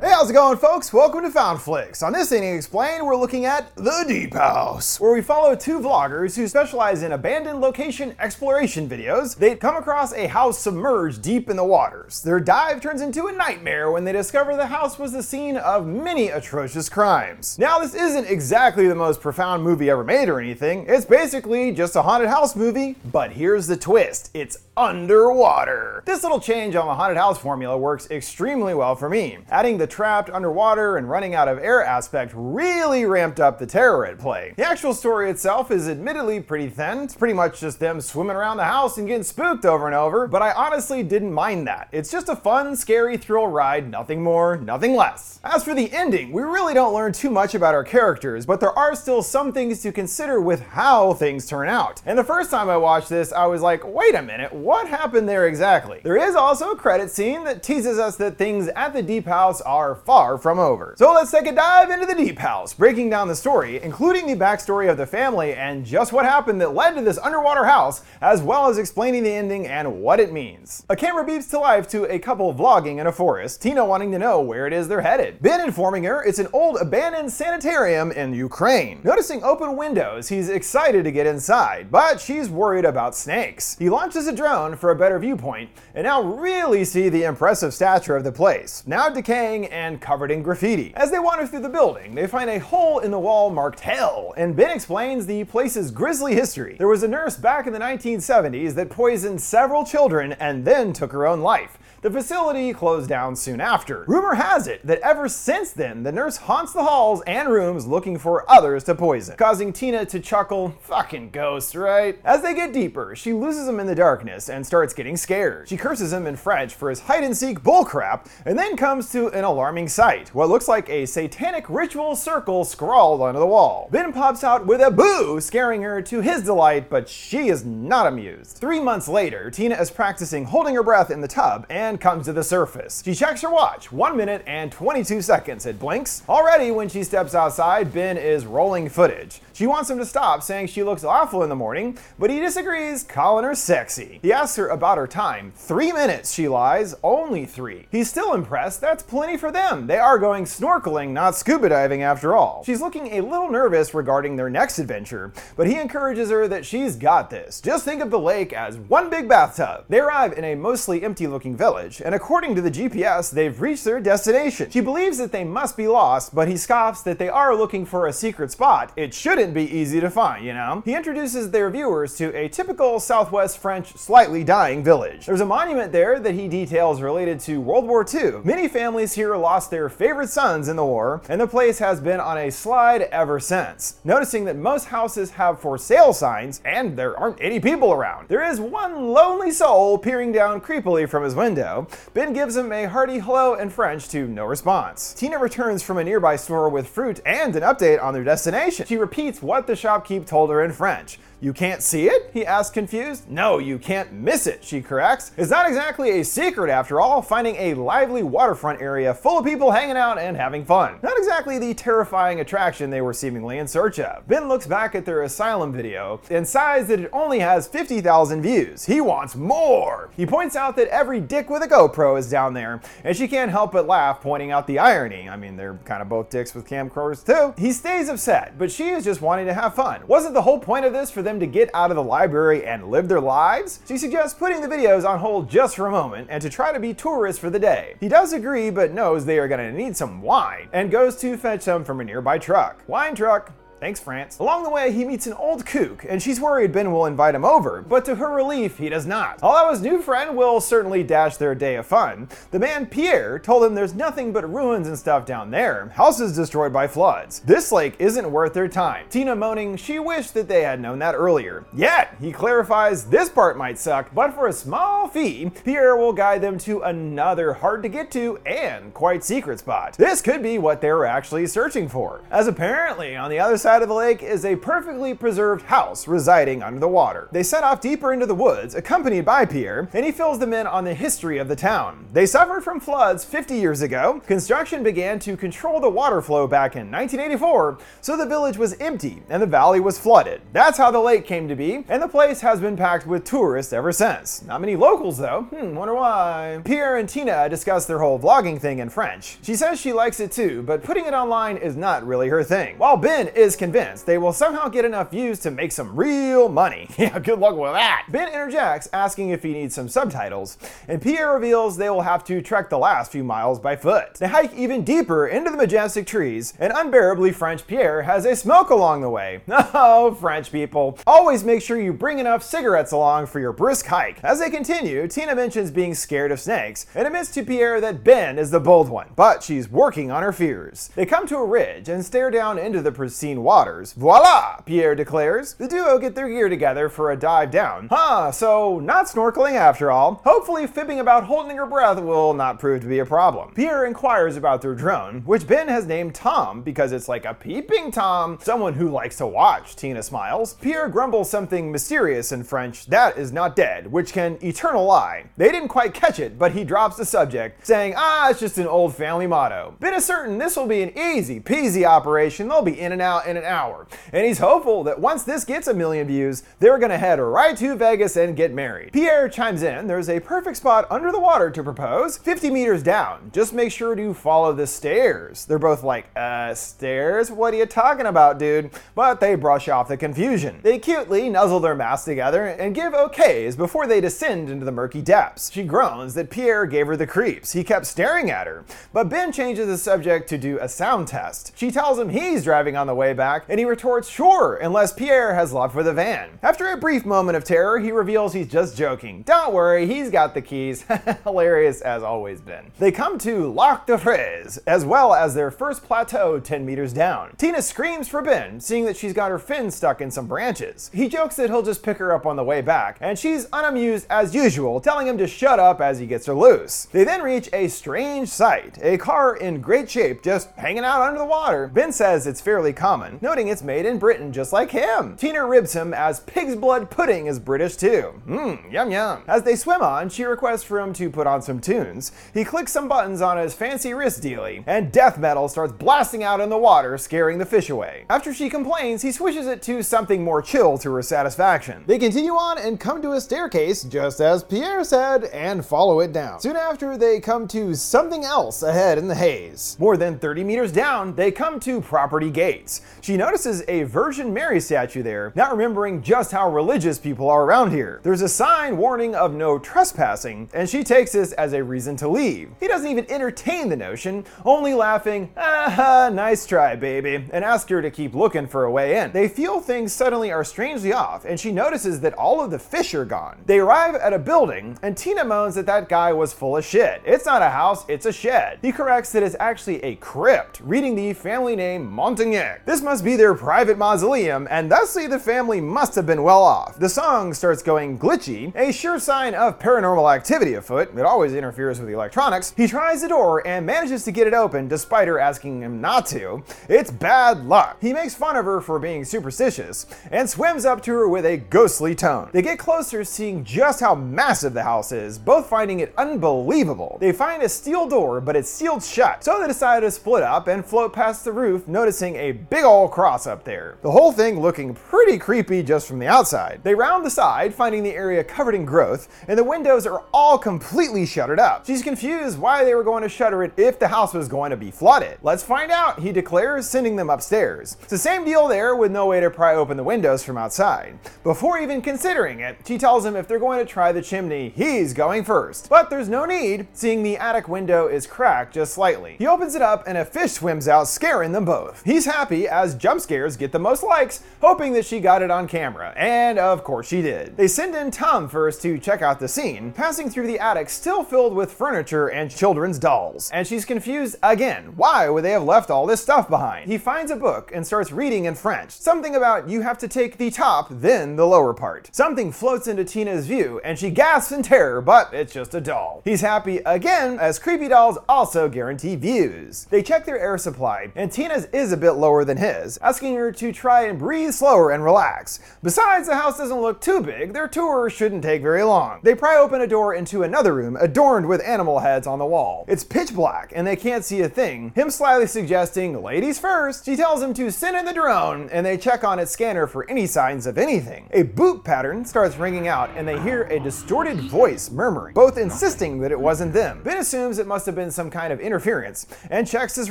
Hey, how's it going, folks? Welcome to FoundFlix. On this Ending Explained, we're looking at The Deep House, where we follow two vloggers who specialize in abandoned location exploration videos. They come across a house submerged deep in the waters. Their dive turns into a nightmare when they discover the house was the scene of many atrocious crimes. Now, this isn't exactly the most profound movie ever made or anything. It's basically just a haunted house movie, but here's the twist. It's underwater. This little change on the haunted house formula works extremely well for me. Adding the trapped underwater and running out of air aspect really ramped up the terror at play. The actual story itself is admittedly pretty thin. It's pretty much just them swimming around the house and getting spooked over and over, but I honestly didn't mind that. It's just a fun, scary thrill ride, nothing more, nothing less. As for the ending, we really don't learn too much about our characters, but there are still some things to consider with how things turn out. And the first time I watched this, I was like, wait a minute, what happened there exactly? There is also a credit scene that teases us that things at the Deep House are far from over. So let's take a dive into the Deep House, breaking down the story, including the backstory of the family and just what happened that led to this underwater house, as well as explaining the ending and what it means. A camera beeps to life to a couple vlogging in a forest, Tina wanting to know where it is they're headed. Ben informing her it's an old abandoned sanitarium in Ukraine. Noticing open windows, he's excited to get inside, but she's worried about snakes. He launches a drone for a better viewpoint, and now really see the impressive stature of the place, now decaying and covered in graffiti. As they wander through the building, they find a hole in the wall marked hell, and Ben explains the place's grisly history. There was a nurse back in the 1970s that poisoned several children and then took her own life. The facility closed down soon after. Rumor has it that ever since then, the nurse haunts the halls and rooms looking for others to poison, causing Tina to chuckle, fucking ghost, right? As they get deeper, she loses him in the darkness and starts getting scared. She curses him in French for his hide and seek bullcrap, and then comes to an alarming sight what looks like a satanic ritual circle scrawled onto the wall. Ben pops out with a boo, scaring her to his delight, but she is not amused. Three months later, Tina is practicing holding her breath in the tub and comes to the surface. She checks her watch, 1 minute and 22 seconds. It blinks. Already, when she steps outside, Ben is rolling footage. She wants him to stop, saying she looks awful in the morning, but he disagrees, calling her sexy. He asks her about her time. Three minutes, she lies. Only three. He's still impressed. That's plenty for them. They are going snorkeling, not scuba diving after all. She's looking a little nervous regarding their next adventure, but he encourages her that she's got this. Just think of the lake as one big bathtub. They arrive in a mostly empty looking village, and according to the GPS, they've reached their destination. She believes that they must be lost, but he scoffs that they are looking for a secret spot. It shouldn't be easy to find, you know? He introduces their viewers to a typical Southwest French, slightly dying village. There's a monument there that he details related to World War II. Many families here lost their favorite sons in the war, and the place has been on a slide ever since. Noticing that most houses have for sale signs, and there aren't any people around. There is one lonely soul peering down creepily from his window. Ben gives him a hearty hello in French to no response. Tina returns from a nearby store with fruit and an update on their destination. She repeats what the shopkeep told her in French. You can't see it? He asks confused. No, you can't miss it, she corrects. It's not exactly a secret after all, finding a lively waterfront area full of people hanging out and having fun. Not exactly the terrifying attraction they were seemingly in search of. Ben looks back at their asylum video and sighs that it only has 50,000 views. He wants more! He points out that every dick with a GoPro is down there, and she can't help but laugh, pointing out the irony. I mean, they're kind of both dicks with camcorders too. He stays upset, but she is just wanting to have fun. Wasn't the whole point of this for them to get out of the library and live their lives? She suggests putting the videos on hold just for a moment and to try to be tourists for the day. He does agree, but knows they are gonna need some wine, and goes to fetch some from a nearby truck. Wine truck, Thanks, France. Along the way, he meets an old kook, and she's worried Ben will invite him over, but to her relief, he does not. Although his new friend will certainly dash their day of fun, the man Pierre told him there's nothing but ruins and stuff down there, houses destroyed by floods. This lake isn't worth their time. Tina moaning she wished that they had known that earlier. Yet, he clarifies this part might suck, but for a small fee, Pierre will guide them to another hard to get to and quite secret spot. This could be what they were actually searching for, as apparently on the other side side of the lake is a perfectly preserved house residing under the water. They set off deeper into the woods, accompanied by Pierre, and he fills them in on the history of the town. They suffered from floods 50 years ago. Construction began to control the water flow back in 1984, so the village was empty and the valley was flooded. That's how the lake came to be, and the place has been packed with tourists ever since. Not many locals though. Hmm, wonder why. Pierre and Tina discuss their whole vlogging thing in French. She says she likes it too, but putting it online is not really her thing. While Ben is convinced they will somehow get enough views to make some real money. yeah, good luck with that. Ben interjects, asking if he needs some subtitles, and Pierre reveals they will have to trek the last few miles by foot. They hike even deeper into the majestic trees, and unbearably French Pierre has a smoke along the way. Oh, French people. Always make sure you bring enough cigarettes along for your brisk hike. As they continue, Tina mentions being scared of snakes, and admits to Pierre that Ben is the bold one, but she's working on her fears. They come to a ridge and stare down into the pristine waters. Voila, Pierre declares. The duo get their gear together for a dive down. Huh, so not snorkeling after all. Hopefully, fibbing about holding her breath will not prove to be a problem. Pierre inquires about their drone, which Ben has named Tom because it's like a peeping Tom, someone who likes to watch, Tina smiles. Pierre grumbles something mysterious in French, that is not dead, which can eternal lie. They didn't quite catch it, but he drops the subject, saying, ah, it's just an old family motto. Ben is certain this will be an easy peasy operation, they'll be in and out in an hour. And he's hopeful that once this gets a million views, they're gonna head right to Vegas and get married. Pierre chimes in, there's a perfect spot under the water to propose, 50 meters down. Just make sure to follow the stairs. They're both like, uh, stairs? What are you talking about, dude? But they brush off the confusion. They cutely nuzzle their masks together and give okays before they descend into the murky depths. She groans that Pierre gave her the creeps. He kept staring at her. But Ben changes the subject to do a sound test. She tells him he's driving on the way back, and he retorts, sure, unless Pierre has love for the van. After a brief moment of terror, he reveals he's just joking. Don't worry, he's got the keys. Hilarious as always Ben. They come to Lac de Fraise, as well as their first plateau 10 meters down. Tina screams for Ben, seeing that she's got her fin stuck in some branches. He jokes that he'll just pick her up on the way back, and she's unamused as usual, telling him to shut up as he gets her loose. They then reach a strange sight, a car in great shape just hanging out under the water. Ben says it's fairly common, noting it's made in Britain just like him. Tina ribs him as pig's blood pudding is British too. Mmm, yum yum. As they swim on, she requests for him to put on some tunes. He clicks some buttons on his fancy wrist dealy, and death metal starts blasting out in the water, scaring the fish away. After she complains, he switches it to something more chill to her satisfaction. They continue on and come to a staircase, just as Pierre said, and follow it down. Soon after, they come to something else ahead in the haze. More than 30 meters down, they come to property gates. She notices a Virgin Mary statue there, not remembering just how religious people are around here. There's a sign warning of no trespassing, and she takes this as a reason to leave. He doesn't even entertain the notion, only laughing, ah, nice try, baby, and asks her to keep looking for a way in. They feel things suddenly are strangely off, and she notices that all of the fish are gone. They arrive at a building, and Tina moans that that guy was full of shit. It's not a house, it's a shed. He corrects that it's actually a crypt, reading the family name Montagnac. This must be their private mausoleum, and thusly the family must have been well off. The song starts going glitchy, a sure sign of paranormal activity afoot. It always interferes with the electronics. He tries the door and manages to get it open despite her asking him not to. It's bad luck. He makes fun of her for being superstitious and swims up to her with a ghostly tone. They get closer, seeing just how massive the house is, both finding it unbelievable. They find a steel door, but it's sealed shut, so they decide to split up and float past the roof, noticing a big ol' cross up there. The whole thing looking pretty creepy just from the outside. They round the side, finding the area covered in growth, and the windows are all completely shuttered up. She's confused why they were going to shutter it if the house was going to be flooded. Let's find out, he declares, sending them upstairs. It's the same deal there with no way to pry open the windows from outside. Before even considering it, she tells him if they're going to try the chimney, he's going first. But there's no need, seeing the attic window is cracked just slightly. He opens it up and a fish swims out, scaring them both. He's happy as jump scares get the most likes, hoping that she got it on camera. And of course she did. They send in Tom first to check out the scene, passing through the attic still filled with furniture and children's dolls. And she's confused again. Why would they have left all this stuff behind? He finds a book and starts reading in French. Something about you have to take the top, then the lower part. Something floats into Tina's view, and she gasps in terror, but it's just a doll. He's happy again, as creepy dolls also guarantee views. They check their air supply, and Tina's is a bit lower than his. Asking her to try and breathe slower and relax. Besides, the house doesn't look too big, their tour shouldn't take very long. They pry open a door into another room adorned with animal heads on the wall. It's pitch black and they can't see a thing, him slyly suggesting, ladies first. She tells him to send in the drone and they check on its scanner for any signs of anything. A boot pattern starts ringing out and they hear a distorted voice murmuring, both insisting that it wasn't them. Ben assumes it must have been some kind of interference and checks his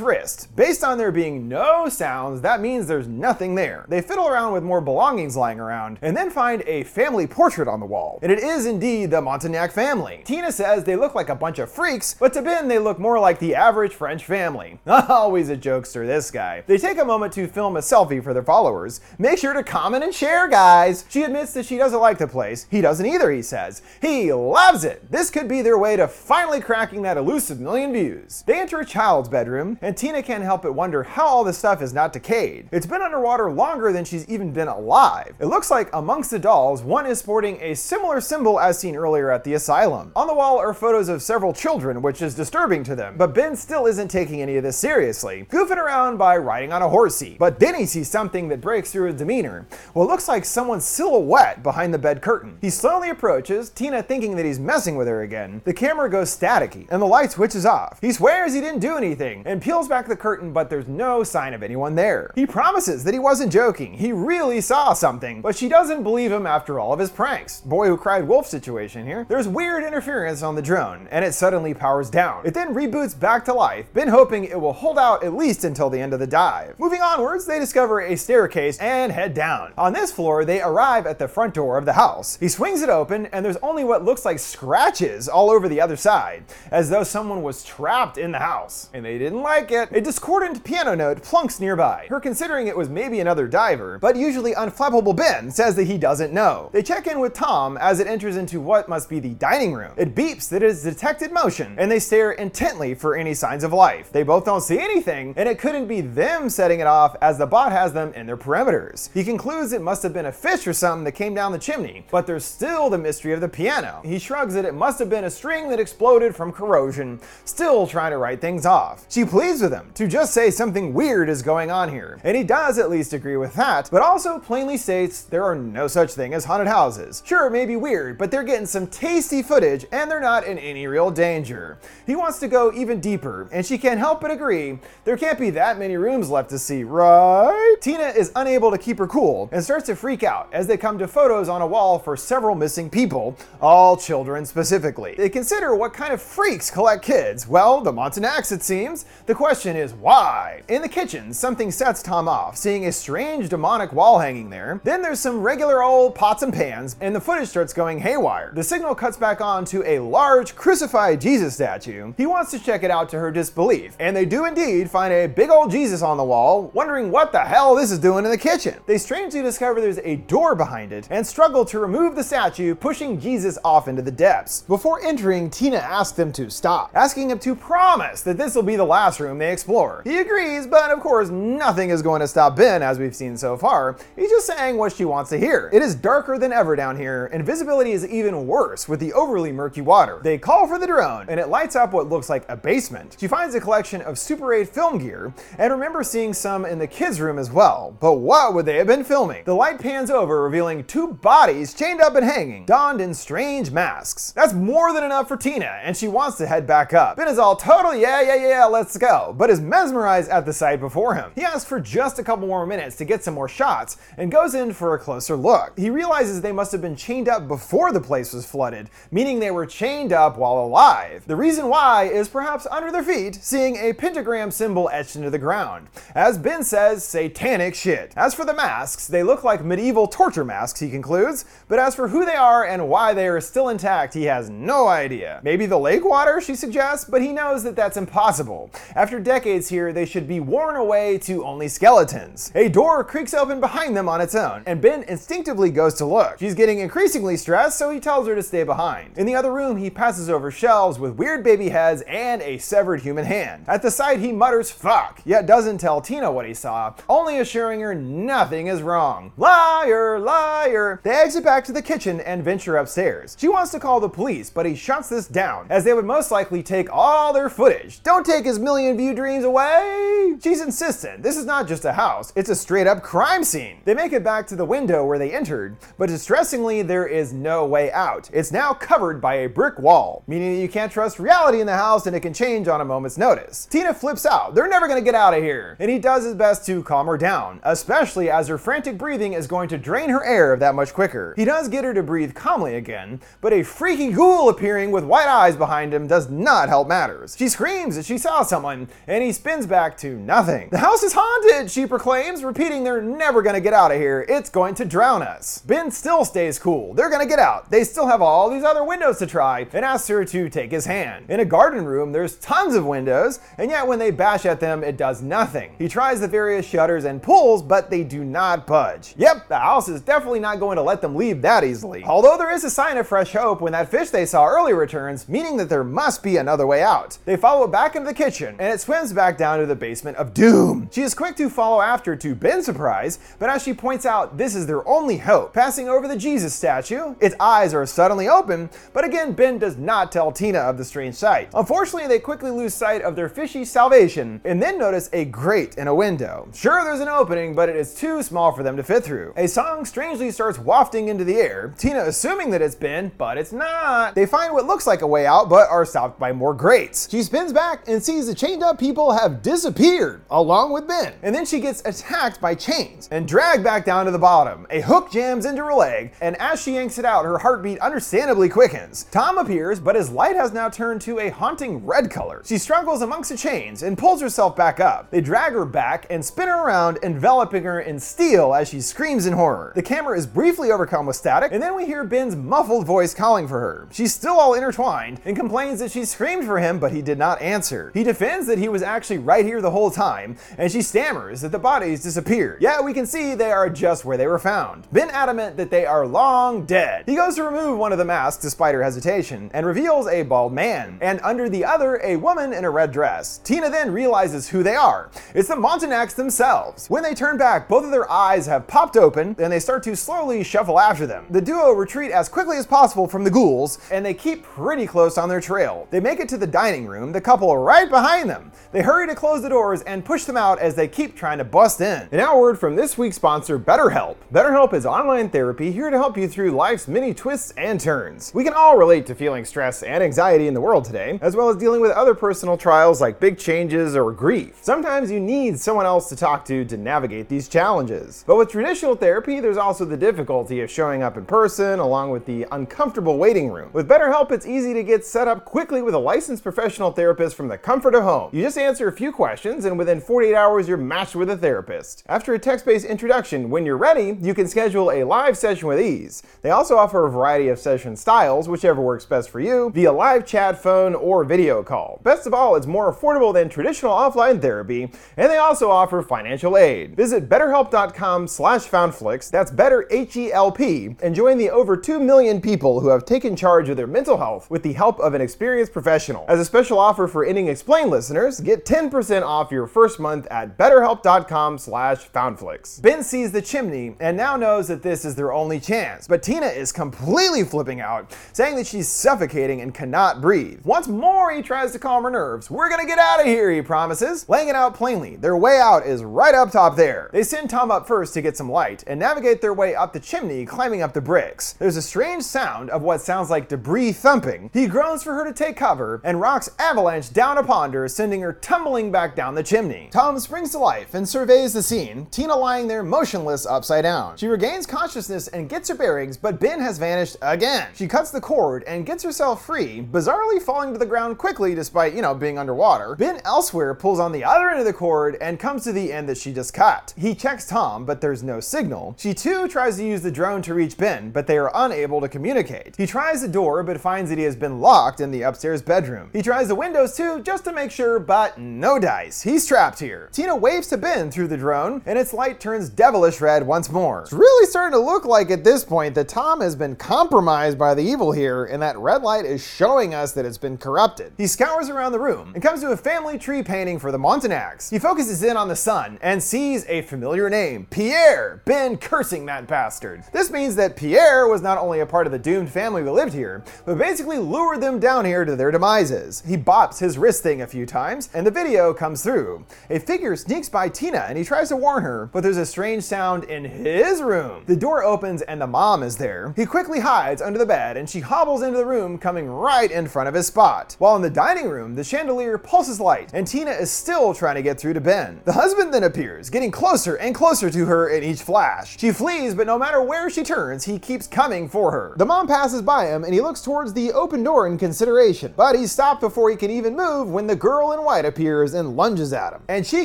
wrist. Based on there being no sounds, that means there's nothing there. They fiddle around with more belongings lying around and then find a family portrait on the wall. And it is indeed the Montagnac family. Tina says they look like a bunch of freaks, but to Ben they look more like the average French family. Always a jokester, this guy. They take a moment to film a selfie for their followers. Make sure to comment and share, guys. She admits that she doesn't like the place. He doesn't either, he says. He loves it. This could be their way to finally cracking that elusive million views. They enter a child's bedroom, and Tina can't help but wonder how all this stuff is not decayed. It's been underwater longer than she's even been alive. It looks like amongst the dolls, one is sporting a similar symbol as seen earlier at the asylum. On the wall are photos of several children, which is disturbing to them, but Ben still isn't taking any of this seriously, goofing around by riding on a horsey. But then he sees something that breaks through his demeanor. What looks like someone's silhouette behind the bed curtain. He slowly approaches, Tina thinking that he's messing with her again. The camera goes staticky, and the light switches off. He swears he didn't do anything, and peels back the curtain, but there's no sign of anyone there. He promises that he wasn't joking, he really saw something, but she doesn't believe him after all of his pranks. Boy who cried wolf situation here. There's weird interference on the drone, and it suddenly powers down. It then reboots back to life, Ben hoping it will hold out at least until the end of the dive. Moving onwards, they discover a staircase and head down. On this floor, they arrive at the front door of the house. He swings it open, and there's only what looks like scratches all over the other side, as though someone was trapped in the house. And they didn't like it. A discordant piano note plunks nearby. Her considering it was maybe another diver, but usually unflappable Ben says that he doesn't know. They check in with Tom as it enters into what must be the dining room. It beeps that it has detected motion, and they stare intently for any signs of life. They both don't see anything, and it couldn't be them setting it off as the bot has them in their perimeters. He concludes it must have been a fish or something that came down the chimney, but there's still the mystery of the piano. He shrugs that it must have been a string that exploded from corrosion, still trying to write things off. She pleads with him to just say something weird is going on here, and he does at least agree with that, but also plainly states there are no such thing as haunted houses. Sure, it may be weird, but they're getting some tasty footage and they're not in any real danger. He wants to go even deeper, and she can't help but agree there can't be that many rooms left to see, right? Tina is unable to keep her cool and starts to freak out as they come to photos on a wall for several missing people, all children specifically. They consider what kind of freaks collect kids. Well, the Montagnacs, it seems. The question is why? In the kitchen, something sets Tom off, seeing a strange demonic wall hanging there. Then there's some regular old pots and pans, and the footage starts going haywire. The signal cuts back on to a large crucified Jesus statue. He wants to check it out to her disbelief, and they do indeed find a big old Jesus on the wall, wondering what the hell this is doing in the kitchen. They strangely discover there's a door behind it and struggle to remove the statue, pushing Jesus off into the depths. Before entering, Tina asks them to stop, asking him to promise that this will be the last room they explore. He agrees, but of course, nothing is going to stop Ben, as we've seen so far. He's just saying what she wants to hear. It is darker than ever down here, and visibility is even worse with the overly murky water. They call for the drone, and it lights up what looks like a basement. She finds a collection of Super 8 film gear, and remember seeing some in the kids' room as well. But what would they have been filming? The light pans over, revealing two bodies chained up and hanging, donned in strange masks. That's more than enough for Tina, and she wants to head back up. Ben is all total, yeah, yeah, yeah, let's go, but is mesmerized at the sight before him. He asks just a couple more minutes to get some more shots and goes in for a closer look. He realizes they must have been chained up before the place was flooded, meaning they were chained up while alive. The reason why is perhaps under their feet, seeing a pentagram symbol etched into the ground. As Ben says, satanic shit. As for the masks, they look like medieval torture masks, he concludes, but as for who they are and why they are still intact, he has no idea. Maybe the lake water, she suggests, but he knows that that's impossible. After decades here, they should be worn away to only skeletons. A door creaks open behind them on its own, and Ben instinctively goes to look. She's getting increasingly stressed, so he tells her to stay behind. In the other room, he passes over shelves with weird baby heads and a severed human hand. At the sight, he mutters fuck, yet doesn't tell Tina what he saw, only assuring her nothing is wrong. Liar, liar. They exit back to the kitchen and venture upstairs. She wants to call the police, but he shuts this down, as they would most likely take all their footage. Don't take his million view dreams away. She's insistent. This is not not just a house, it's a straight up crime scene. They make it back to the window where they entered, but distressingly, there is no way out. It's now covered by a brick wall, meaning that you can't trust reality in the house and it can change on a moment's notice. Tina flips out. They're never gonna get out of here. And he does his best to calm her down, especially as her frantic breathing is going to drain her air that much quicker. He does get her to breathe calmly again, but a freaky ghoul appearing with white eyes behind him does not help matters. She screams that she saw someone, and he spins back to nothing. The house is haunted, she proclaims, repeating they're never gonna get out of here. It's going to drown us. Ben still stays cool. They're gonna get out. They still have all these other windows to try, and asks her to take his hand. In a garden room, there's tons of windows, and yet when they bash at them, it does nothing. He tries the various shutters and pulls, but they do not budge. Yep, the house is definitely not going to let them leave that easily. Although there is a sign of fresh hope when that fish they saw earlier returns, meaning that there must be another way out. They follow it back into the kitchen, and it swims back down to the basement of doom. She is quick to follow after to Ben's surprise, but as she points out, this is their only hope. Passing over the Jesus statue, its eyes are suddenly open, but again, Ben does not tell Tina of the strange sight. Unfortunately, they quickly lose sight of their fishy salvation and then notice a grate in a window. Sure, there's an opening, but it is too small for them to fit through. A song strangely starts wafting into the air, Tina assuming that it's Ben, but it's not. They find what looks like a way out, but are stopped by more grates. She spins back and sees the chained up people have disappeared, along with Ben. And then she gets attacked by chains and dragged back down to the bottom. A hook jams into her leg, and as she yanks it out, her heartbeat understandably quickens. Tom appears, but his light has now turned to a haunting red color. She struggles amongst the chains and pulls herself back up. They drag her back and spin her around, enveloping her in steel as she screams in horror. The camera is briefly overcome with static, and then we hear Ben's muffled voice calling for her. She's still all intertwined and complains that she screamed for him, but he did not answer. He defends that he was actually right here the whole time, and she stammers that the bodies disappeared. Yeah, we can see they are just where they were found. Ben adamant that they are long dead. He goes to remove one of the masks despite her hesitation and reveals a bald man, and under the other, a woman in a red dress. Tina then realizes who they are. It's the Montagnacs themselves. When they turn back, both of their eyes have popped open, and they start to slowly shuffle after them. The duo retreat as quickly as possible from the ghouls, and they keep pretty close on their trail. They make it to the dining room, the couple right behind them. They hurry to close the doors and push them out as they keep trying to bust in. And now, word from this week's sponsor, BetterHelp. BetterHelp is online therapy here to help you through life's many twists and turns. We can all relate to feeling stress and anxiety in the world today, as well as dealing with other personal trials like big changes or grief. Sometimes you need someone else to talk to to navigate these challenges. But with traditional therapy, there's also the difficulty of showing up in person, along with the uncomfortable waiting room. With BetterHelp, it's easy to get set up quickly with a licensed professional therapist from the comfort of home. You just answer a few questions, and within 48 hours, you're matched with a therapist. After a text based introduction, when you're ready, you can schedule a live session with ease. They also offer a variety of session styles, whichever works best for you, via live chat, phone, or video call. Best of all, it's more affordable than traditional offline therapy, and they also offer financial aid. Visit betterhelp.com slash foundflix, that's better H-E-L-P, and join the over 2 million people who have taken charge of their mental health with the help of an experienced professional. As a special offer for Ending Explained listeners, get 10% off your first month at betterhelp.com slash foundflix. Ben sees the chimney and now knows that this is their only chance, but Tina is completely flipping out, saying that she's suffocating and cannot breathe. Once more, he tries to calm her nerves. We're gonna get out of here, he promises, laying it out plainly. Their way out is right up top there. They send Tom up first to get some light and navigate their way up the chimney, climbing up the bricks. There's a strange sound of what sounds like debris thumping. He groans for her to take cover, and rocks avalanche down upon her, sending her tumbling back down the chimney. Tom springs to life and surveys the scene, Tina lying there motionless upside down. She regains consciousness and gets her bearings, but Ben has vanished again. She cuts the cord and gets herself free, bizarrely falling to the ground quickly despite, you know, being underwater. Ben elsewhere pulls on the other end of the cord and comes to the end that she just cut. He checks Tom, but there's no signal. She too tries to use the drone to reach Ben, but they are unable to communicate. He tries the door, but finds that he has been locked in the upstairs bedroom. He tries the windows too, just to make sure, but no dice. He's trapped here. Tina waves to Ben through the drone, and its light turns devilish red once more. It's really starting to look like at this point that Tom has been compromised by the evil here, and that red light is showing us that it's been corrupted. He scours around the room and comes to a family tree painting for the Montagnacs. He focuses in on the son and sees a familiar name, Pierre, Ben cursing that bastard. This means that Pierre was not only a part of the doomed family that lived here, but basically lured them down here to their demises. He bops his wrist thing a few times, and the video comes through. A figure sneaks sneaks by Tina and he tries to warn her, but there's a strange sound in his room. The door opens and the mom is there. He quickly hides under the bed and she hobbles into the room, coming right in front of his spot. While in the dining room, the chandelier pulses light and Tina is still trying to get through to Ben. The husband then appears, getting closer and closer to her in each flash. She flees, but no matter where she turns, he keeps coming for her. The mom passes by him and he looks towards the open door in consideration, but he's stopped before he can even move when the girl in white appears and lunges at him. And she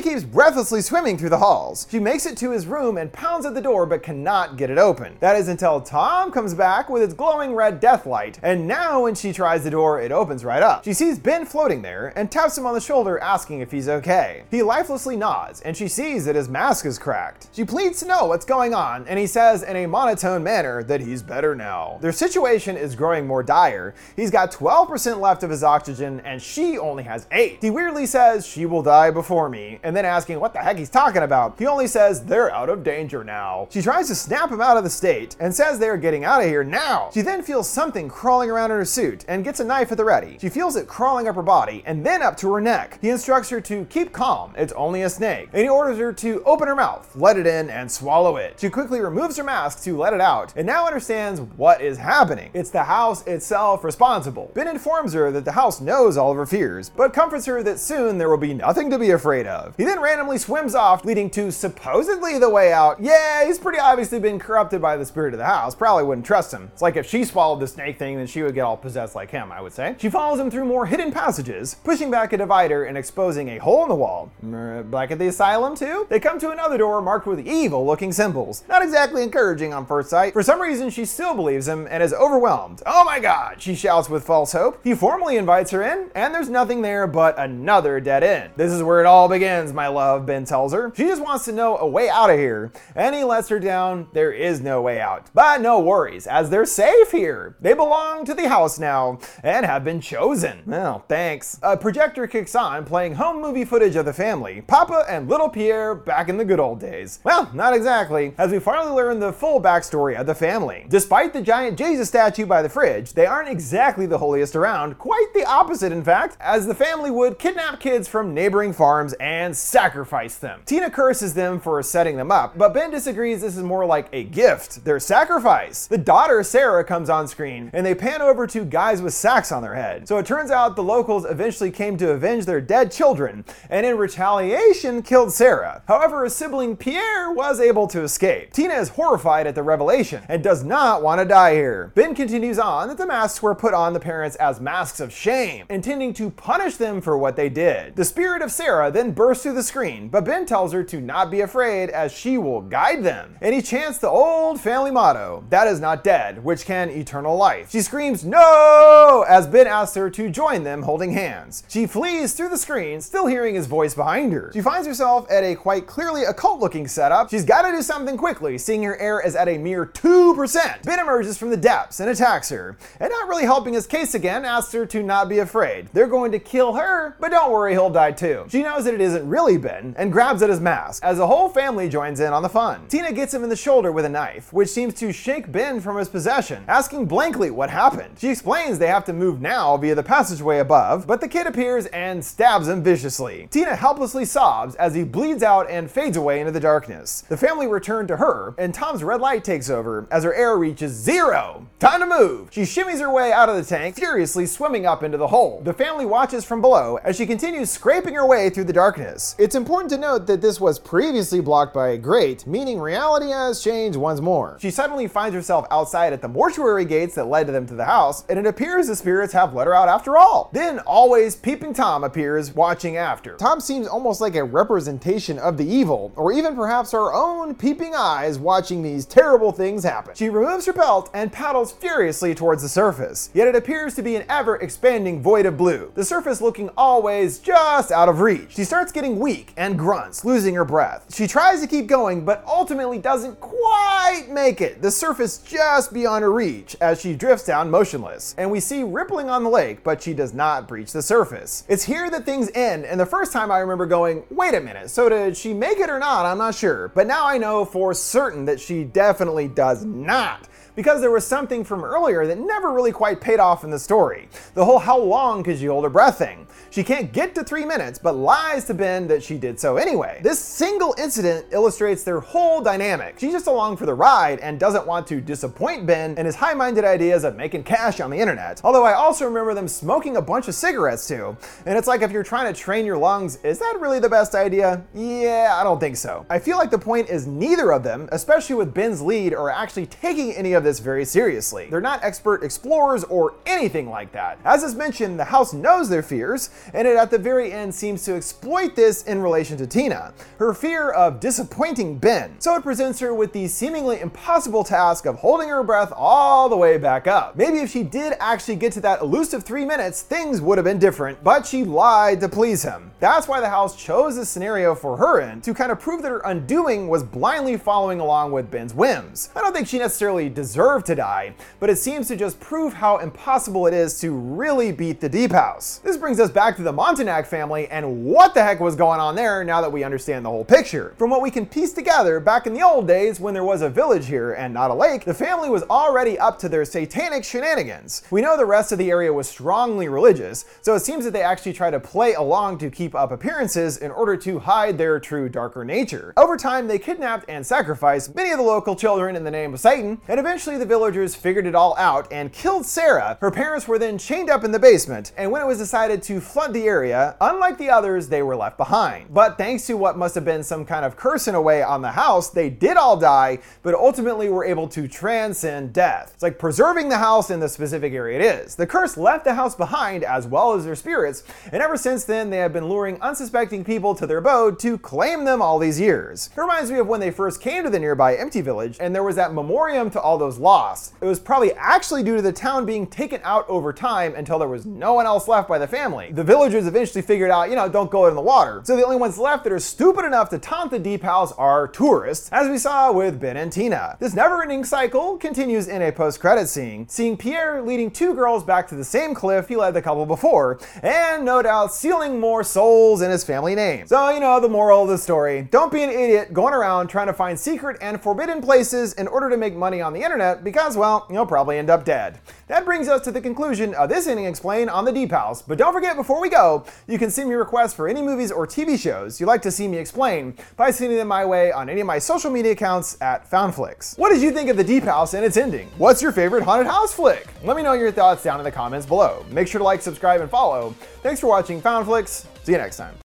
keeps breathlessly swimming through the halls. She makes it to his room and pounds at the door but cannot get it open. That is until Tom comes back with its glowing red death light, and now when she tries the door, it opens right up. She sees Ben floating there and taps him on the shoulder asking if he's okay. He lifelessly nods and she sees that his mask is cracked. She pleads to know what's going on and he says in a monotone manner that he's better now. Their situation is growing more dire. He's got 12% left of his oxygen and she only has 8. He weirdly says she will die before me and then asking what the heck he's talking about. He only says they're out of danger now. She tries to snap him out of the state and says they're getting out of here now. She then feels something crawling around in her suit and gets a knife at the ready. She feels it crawling up her body and then up to her neck. He instructs her to keep calm, it's only a snake, and he orders her to open her mouth, let it in, and swallow it. She quickly removes her mask to let it out and now understands what is happening. It's the house itself responsible. Ben informs her that the house knows all of her fears, but comforts her that soon there will be nothing to be afraid of. He then randomly swims off, leading to supposedly the way out. Yeah, he's pretty obviously been corrupted by the spirit of the house. Probably wouldn't trust him. It's like if she swallowed the snake thing, then she would get all possessed like him, I would say. She follows him through more hidden passages, pushing back a divider and exposing a hole in the wall. Back at the asylum, too? They come to another door marked with evil looking symbols. Not exactly encouraging on first sight. For some reason, she still believes him and is overwhelmed. Oh my god, she shouts with false hope. He formally invites her in, and there's nothing there but another dead end. This is where it all begins, my love, Ben tells her. She just wants to know a way out of here, and he lets her down. There is no way out. But no worries, as they're safe here. They belong to the house now and have been chosen. Well, thanks. A projector kicks on, playing home movie footage of the family, Papa and little Pierre back in the good old days. Well, not exactly, as we finally learn the full backstory of the family. Despite the giant Jesus statue by the fridge, they aren't exactly the holiest around, quite the opposite, in fact, as the family would kidnap kids from neighboring farms and sacrifice them. Tina curses them for setting them up, but Ben disagrees this is more like a gift, their sacrifice. The daughter, Sarah, comes on screen, and they pan over to guys with sacks on their head. So it turns out the locals eventually came to avenge their dead children, and in retaliation killed Sarah. However, a sibling, Pierre, was able to escape. Tina is horrified at the revelation and does not want to die here. Ben continues on that the masks were put on the parents as masks of shame, intending to punish them for what they did. The spirit of Sarah then bursts through the screen, but Ben tells her to not be afraid as she will guide them. And he chants the old family motto, that is not dead, which can eternal life. She screams, no, as Ben asks her to join them holding hands. She flees through the screen, still hearing his voice behind her. She finds herself at a quite clearly occult looking setup. She's got to do something quickly, seeing her air is at a mere 2%. Ben emerges from the depths and attacks her, and not really helping his case again, asks her to not be afraid. They're going to kill her, but don't worry, he'll die too. She knows that it isn't really Ben and grabs at his mask as the whole family joins in on the fun. Tina gets him in the shoulder with a knife, which seems to shake Ben from his possession, asking blankly what happened. She explains they have to move now via the passageway above, but the kid appears and stabs him viciously. Tina helplessly sobs as he bleeds out and fades away into the darkness. The family return to her, and Tom's red light takes over as her air reaches zero. Time to move! She shimmies her way out of the tank, furiously swimming up into the hole. The family watches from below as she continues scraping her way through the darkness. It's important to note that this was previously blocked by a grate, meaning reality has changed once more. She suddenly finds herself outside at the mortuary gates that led to them to the house, and it appears the spirits have let her out after all. Then, always peeping Tom appears, watching after. Tom seems almost like a representation of the evil, or even perhaps her own peeping eyes watching these terrible things happen. She removes her belt and paddles furiously towards the surface, yet it appears to be an ever expanding void of blue, the surface looking always just out of reach. She starts getting weak and grunts, losing her breath. She tries to keep going, but ultimately doesn't quite make it. The surface just beyond her reach as she drifts down motionless, and we see rippling on the lake, but she does not breach the surface. It's here that things end, and the first time I remember going, wait a minute, so did she make it or not? I'm not sure. But now I know for certain that she definitely does not because there was something from earlier that never really quite paid off in the story. The whole how long could she hold her breath thing. She can't get to three minutes, but lies to Ben that she did so anyway. This single incident illustrates their whole dynamic. She's just along for the ride and doesn't want to disappoint Ben and his high-minded ideas of making cash on the internet. Although I also remember them smoking a bunch of cigarettes too. And it's like if you're trying to train your lungs, is that really the best idea? Yeah, I don't think so. I feel like the point is neither of them, especially with Ben's lead, are actually taking any of this very seriously. They're not expert explorers or anything like that. As is mentioned, the house knows their fears, and it at the very end seems to exploit this in relation to Tina, her fear of disappointing Ben. So it presents her with the seemingly impossible task of holding her breath all the way back up. Maybe if she did actually get to that elusive three minutes, things would have been different, but she lied to please him. That's why the house chose this scenario for her in, to kind of prove that her undoing was blindly following along with Ben's whims. I don't think she necessarily deserved to die, but it seems to just prove how impossible it is to really beat the Deep House. This brings us back to the Montagnac family and what the heck was going on there now that we understand the whole picture. From what we can piece together, back in the old days when there was a village here and not a lake, the family was already up to their satanic shenanigans. We know the rest of the area was strongly religious, so it seems that they actually try to play along to keep up appearances in order to hide their true darker nature. Over time, they kidnapped and sacrificed many of the local children in the name of Satan, and eventually the villagers figured it all out and killed Sarah. Her parents were then chained up in the basement, and when it was decided to flood the area, unlike the others, they were left behind. But thanks to what must have been some kind of curse in a way on the house, they did all die, but ultimately were able to transcend death. It's like preserving the house in the specific area it is. The curse left the house behind as well as their spirits, and ever since then they have been luring unsuspecting people to their abode to claim them all these years. It reminds me of when they first came to the nearby empty village, and there was that memoriam to all those lost. It was probably actually due to the town being taken out over time until there was no one else left by the family. The villagers eventually figured out, you know, don't go in the water. So the only ones left that are stupid enough to taunt the Deep House are tourists, as we saw with Ben and Tina. This never-ending cycle continues in a post-credit scene, seeing Pierre leading two girls back to the same cliff he led the couple before, and no doubt sealing more souls in his family name. So, you know, the moral of the story, don't be an idiot going around trying to find secret and forbidden places in order to make money on the internet because, well, you'll probably end up dead. That brings us to the conclusion of this Ending Explain on the Deep House, but don't forget before we go, you can send me requests for any movies or TV shows you'd like to see me explain by sending them my way on any of my social media accounts at FoundFlix. What did you think of the Deep House and its ending? What's your favorite haunted house flick? Let me know your thoughts down in the comments below. Make sure to like, subscribe, and follow. Thanks for watching FoundFlix. See you next time.